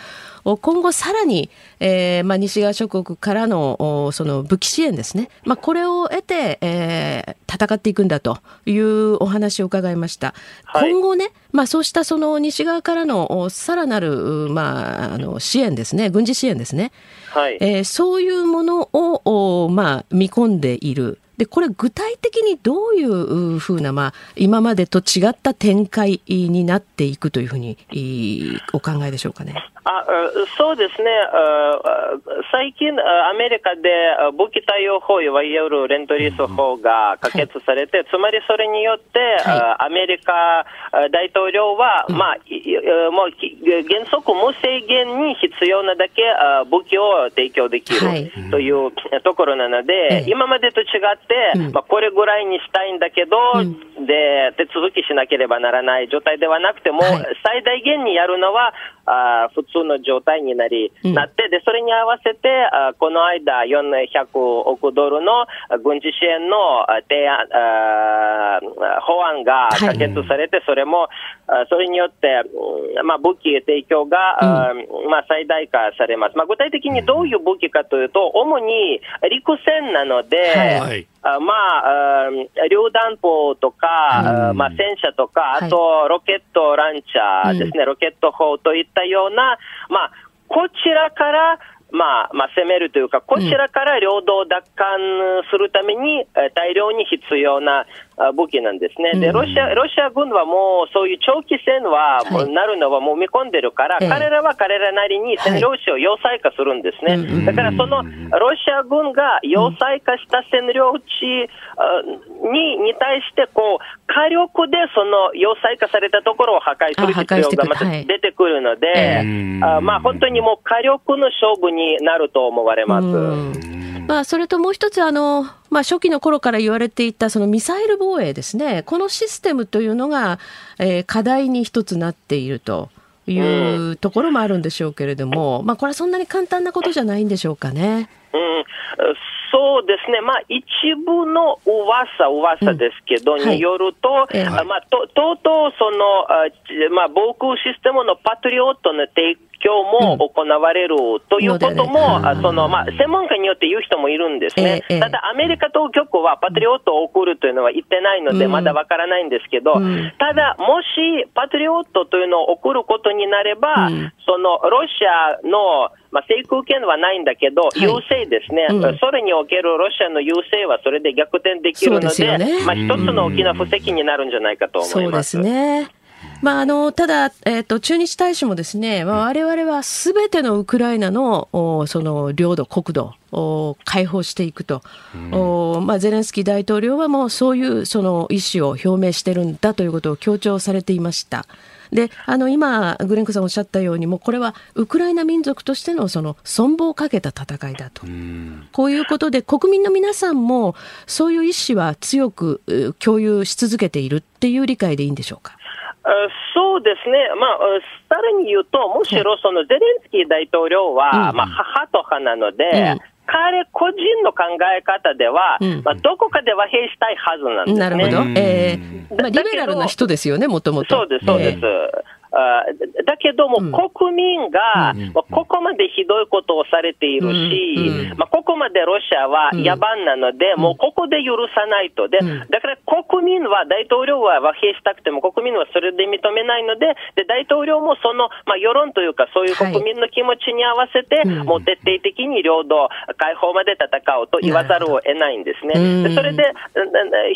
今後さらに、えーまあ、西側諸国からのその武器支援ですね、まあ、これを得て、えー、戦っていくんだというお話を伺いました。はい、今後ね、まあ、そうしたその西側からのさらなる、まあ、あの支援ですね、軍事支援ですね、はいえー、そういうものを、まあ、見込んでいる。でこれ具体的にどういうふうな、まあ、今までと違った展開になっていくというふうにお考えでしょうかね。あそうですね、最近、アメリカで武器対応法、いわゆるレントリース法が可決されて、はい、つまりそれによって、はい、アメリカ大統領は、うん、まあ、もう原則無制限に必要なだけ武器を提供できる、はい、というところなので、今までと違って、うん、まあ、これぐらいにしたいんだけど、うん、で、手続きしなければならない状態ではなくても、最大限にやるのは、あ普通の状態になり、うん、なって、で、それに合わせて、あこの間、400億ドルの軍事支援の提案、あ法案が可決されて、はい、それも、あそれによって、まあ、武器提供が、うん、まあ、最大化されます。まあ、具体的にどういう武器かというと、主に陸戦なので、はいあまあ、榴弾砲とか、うん、まあ、戦車とか、あとロケットランチャーですね、うん、ロケット砲といったような、まあ、こちらから、まあ、まあ、攻めるというか、こちらから領土を奪還するために、大量に必要な武器なんですね。で、ロシア、ロシア軍はもうそういう長期戦は、もうなるのはもう見込んでるから、彼らは彼らなりに占領地を要塞化するんですね。だからそのロシア軍が要塞化した占領地にに対して、こう、火力でその要塞化されたところを破壊する必要がまた出てくるので、あまあ本当にもう火力の勝負になると思われます。まあ、それともう一つあの、まあ、初期の頃から言われていたそのミサイル防衛ですね、このシステムというのが、えー、課題に一つなっているというところもあるんでしょうけれども、まあ、これはそんなに簡単なことじゃないんでしょうかね。うん。そうですね、まあ、一部の噂噂ですけど、うん。はい、によると、えー、まあ、ととうとうその、まあ、防空システムのパトリオットの提供も行われるということも、うん、そのまあ、専門家によって言う人もいるんですね、えー、ただ、アメリカ当局はパトリオットを送るというのは言ってないので、まだわからないんですけど、うん、ただ、もしパトリオットというのを送ることになれば、うん、そのロシアのまあ、制空権はないんだけど、優勢ですね、うん、それにおけるロシアの優勢はそれで逆転できるので、でね、まあ、一つの大きな布石になるんじゃないかと思います。そうですねまあ、あのただ、えーと、駐日大使もですね、まあ、我々はすべてのウクライナのその領土、国土を解放していくと、うん、まあ、ゼレンスキー大統領はもうそういうその意思を表明してるんだということを強調されていました。であの今、グレンコさんおっしゃったように、もうこれはウクライナ民族としてのその存亡をかけた戦いだと、こういうことで、国民の皆さんもそういう意思は強く共有し続けているっていう理解でいいんでしょうか？そうですね、まあ、さらに言うと、むしろそのゼレンスキー大統領は、まあ、母と母なので、彼個人の考え方では、まあ、どこかで和平したいはずなんですね。なるほど。えー、まあ、リベラルな人ですよね、もともと。そうです、そうです。えーあだけども、国民が、ここまでひどいことをされているし、まあ、ここまでロシアは野蛮なので、もうここで許さないと。で、だから国民は、大統領は和平したくても、国民はそれで認めないので、で大統領もその、まあ、世論というか、そういう国民の気持ちに合わせて、もう徹底的に領土解放まで戦おうと言わざるを得ないんですね。でそれで、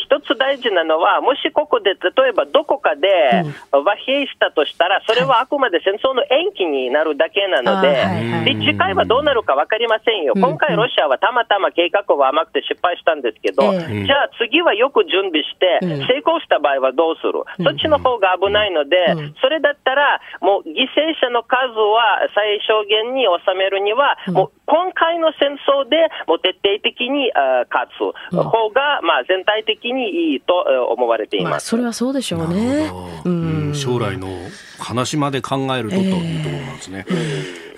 一つ大事なのは、もしここで、例えばどこかで和平したとしたら、ら、それはあくまで戦争の延期になるだけなので、で次回はどうなるか分かりませんよ、今回、ロシアはたまたま計画は甘くて失敗したんですけど、じゃあ次はよく準備して、成功した場合はどうする、そっちの方が危ないので、それだったら、もう犠牲者の数は最小限に収めるには、もう今回の戦争でもう徹底的に勝つ方が、まあ、全体的にいいと思われています、まあ、それはそうでしょうね。うん、将来の話まで考えると、というところなんですね。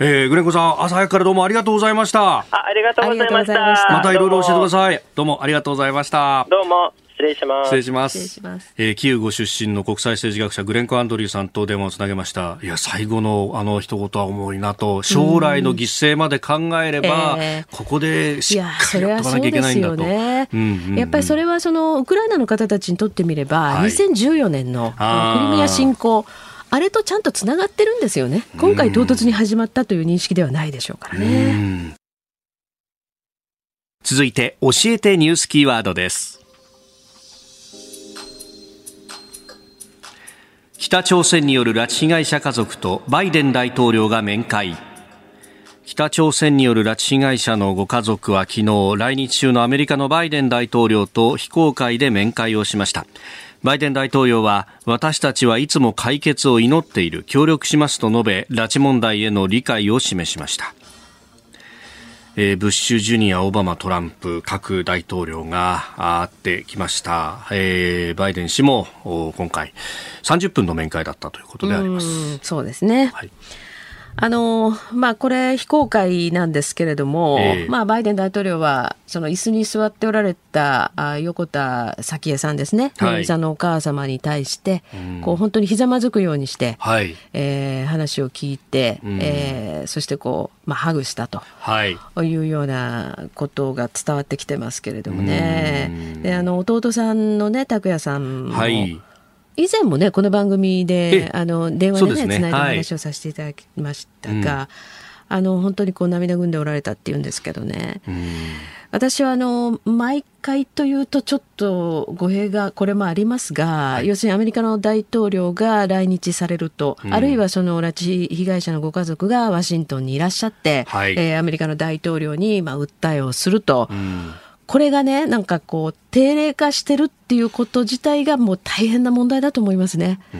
えー、グレンコさん、朝早くからどうもありがとうございました。あありがとうございました。またいろいろ教えてください。どうもありがとうございました。どうも。失礼します。失礼します。しますえー、キーウご出身の国際政治学者グレンコ・アンドリューさんと電話をつなげました。いや、最後のあの一言は重いなと、将来の犠牲まで考えれば、えー、ここでしっかりやっとかなきゃいけないんだと。ねやっぱりそれはそのウクライナの方たちにとってみれば、はい、2014年のクリミア侵攻、あれとちゃんとつながってるんですよね。今回唐突に始まったという認識ではないでしょうからね。続いて教えてニュースキーワードです北朝鮮による拉致被害者家族とバイデン大統領が面会。北朝鮮による拉致被害者のご家族は昨日来日中のアメリカのバイデン大統領と非公開で面会をしました。バイデン大統領は私たちはいつも解決を祈っている協力しますと述べ拉致問題への理解を示しました。えー、ブッシュジュニア、オバマ、トランプ各大統領が会ってきました、えー、バイデン氏も今回30分の面会だったということであります。そうですね、はいあのまあ、これ、非公開なんですけれども、えー、まあ、バイデン大統領は、その椅子に座っておられたあ横田早紀江さんですね、はい、さんのお母様に対して、こう本当にひざまずくようにして、はい、えー、話を聞いて、うん、えー、そしてこう、まあ、ハグしたと、はい、いうようなことが伝わってきてますけれどもね、であの弟さんのね、拓也さんも、はい以前もねこの番組であの電話でねつないで話をさせていただきましたが、はい、あの本当にこう涙ぐんでおられたっていうんですけどね。私はあの毎回というとちょっと語弊がこれもありますが、はい、要するにアメリカの大統領が来日されると、うん、あるいはその拉致被害者のご家族がワシントンにいらっしゃって、はい、えー、アメリカの大統領にまあ訴えをすると。うんこれがね、なんかこう、定例化してるっていうこと自体がもう大変な問題だと思いますね。う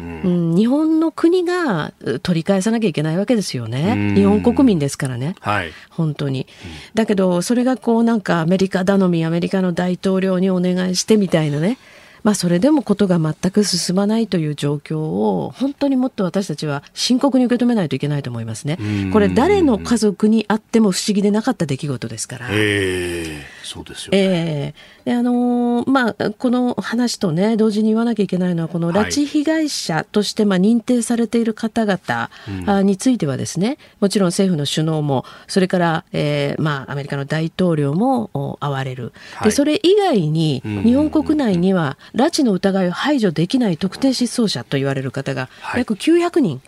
ん、うん、日本の国が取り返さなきゃいけないわけですよね。日本国民ですからね。はい、本当に。だけど、それがこうなんかアメリカ頼み、アメリカの大統領にお願いしてみたいなね。まあ、それでもことが全く進まないという状況を本当にもっと私たちは深刻に受け止めないといけないと思いますね。これ誰の家族にあっても不思議でなかった出来事ですから。えー、そうですよ、ね、えー、であのー、まあ、この話とね同時に言わなきゃいけないのはこの拉致被害者としてまあ認定されている方々についてはですね、もちろん政府の首脳もそれから、えーまあ、アメリカの大統領も会われる。でそれ以外に日本国内には拉致の疑いを排除できない特定失踪者と言われる方が約900人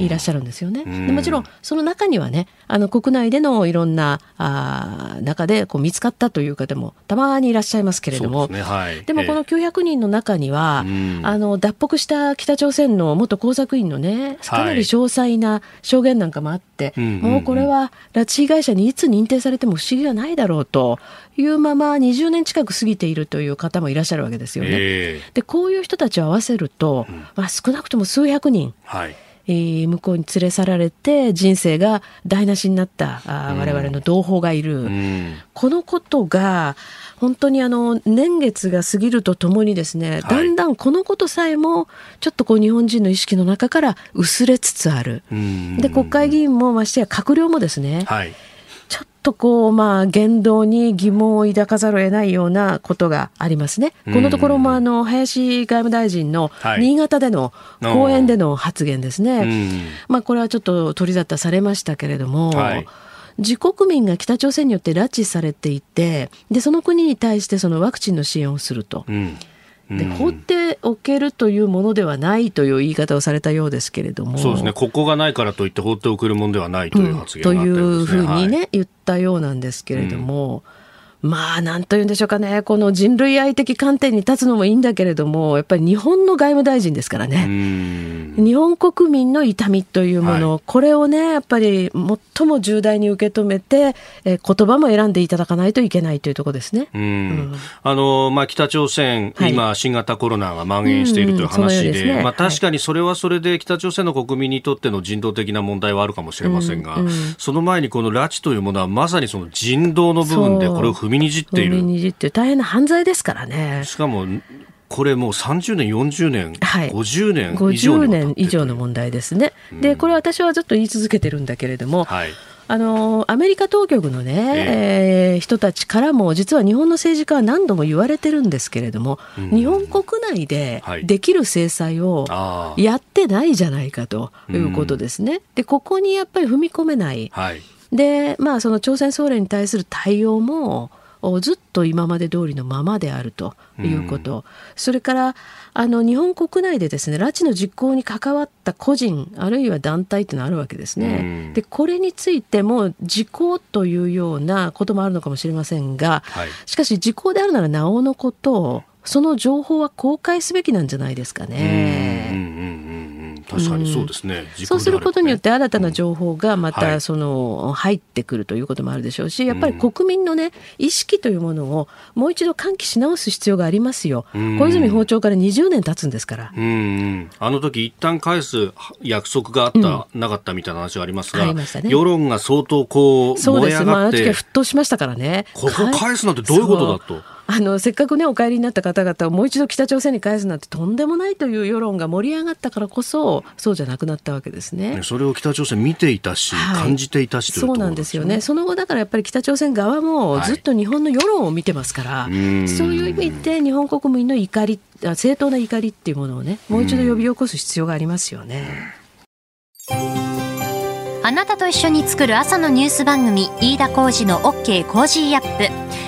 いらっしゃるんですよね。でもちろんその中にはねあの国内でのいろんなあ中でこう見つかったという方もたまにいらっしゃいますけれども。で、ねはい、でもこの900人の中には、あの脱北した北朝鮮の元工作員のねかなり詳細な証言なんかもあって、はい、もうこれは拉致被害者にいつ認定されても不思議はないだろうというまま20年近く過ぎているという方もいらっしゃるわけですよね。えー、でこういう人たちを合わせると、まあ、少なくとも数百人、はい。えー、向こうに連れ去られて人生が台無しになったあ我々の同胞がいる、うん、このことが本当にあの年月が過ぎるとともにですね、だんだんこのことさえもちょっとこう日本人の意識の中から薄れつつある。で国会議員もましてや閣僚もですね、はい。とこう、まあ、言動に疑問を抱かざるを得ないようなことがありますね。このところも、あの、林外務大臣の新潟での講演での発言ですね。はい、まあ、これはちょっと取り沙汰されましたけれども、はい自国民が北朝鮮によって拉致されていてでその国に対してそのワクチンの支援をすると、うん、で放っておけるというものではないという言い方をされたようですけれども、そうですね、ここがないからといって放っておけるものではないという発言がね、うん、というふうにね、はい、言ったようなんですけれども。うんまあ、なんというんでしょうかね、この人類愛的観点に立つのもいいんだけれども、やっぱり日本の外務大臣ですからね、日本国民の痛みというもの、はい、これをね、やっぱり最も重大に受け止めて、えー、言葉も選んでいただかないといけないというところですね。うん、あのまあ、北朝鮮、はい、今、新型コロナが蔓延しているという話で、ね、まあ、確かにそれはそれで北朝鮮の国民にとっての人道的な問題はあるかもしれませんが、うん。うん、その前にこの拉致というものは、まさにその人道の部分で、これを踏みにじっている。踏みにじって大変な犯罪ですからね。しかもこれもう30年、40年、はい、50年以上50年以上の問題ですね。で、これ私はずっと言い続けてるんだけれども、はい、あのアメリカ当局のね、えー、えー、人たちからも実は日本の政治家は何度も言われてるんですけれども、うん、日本国内でできる制裁をやってないじゃないかということですね。でここにやっぱり踏み込めない、はい、でまあその朝鮮総連に対する対応もずっと今まで通りのままであるということ、うん、それからあの日本国内でですね拉致の実行に関わった個人あるいは団体というのがあるわけですね。うん、でこれについても時効というようなこともあるのかもしれませんが、はい、しかし時効であるならなおのことその情報は公開すべきなんじゃないですかね。うん確かにそうですね、うん、そうすることによって新たな情報がまたその入ってくるということもあるでしょうし、やっぱり国民のね意識というものをもう一度喚起し直す必要がありますよ、小泉訪朝から20年経つんですから、うんあの時一旦返す約束があった、うん、なかったみたいな話はありますが、ね、世論が相当こうそうです、まあ、あの時は沸騰しましたからね。ここ返すなんてどういうことだと。あのせっかくねお帰りになった方々をもう一度北朝鮮に返すなんてとんでもないという世論が盛り上がったからこそそうじゃなくなったわけですね。それを北朝鮮見ていたし、はい、感じていたしそうなんですよね。その後だからやっぱり北朝鮮側もずっと日本の世論を見てますから、はい、そういう意味で日本国民の怒り正当な怒りっていうものをねもう一度呼び起こす必要がありますよね。あなたと一緒に作る朝のニュース番組飯田浩二の OK コージーアップ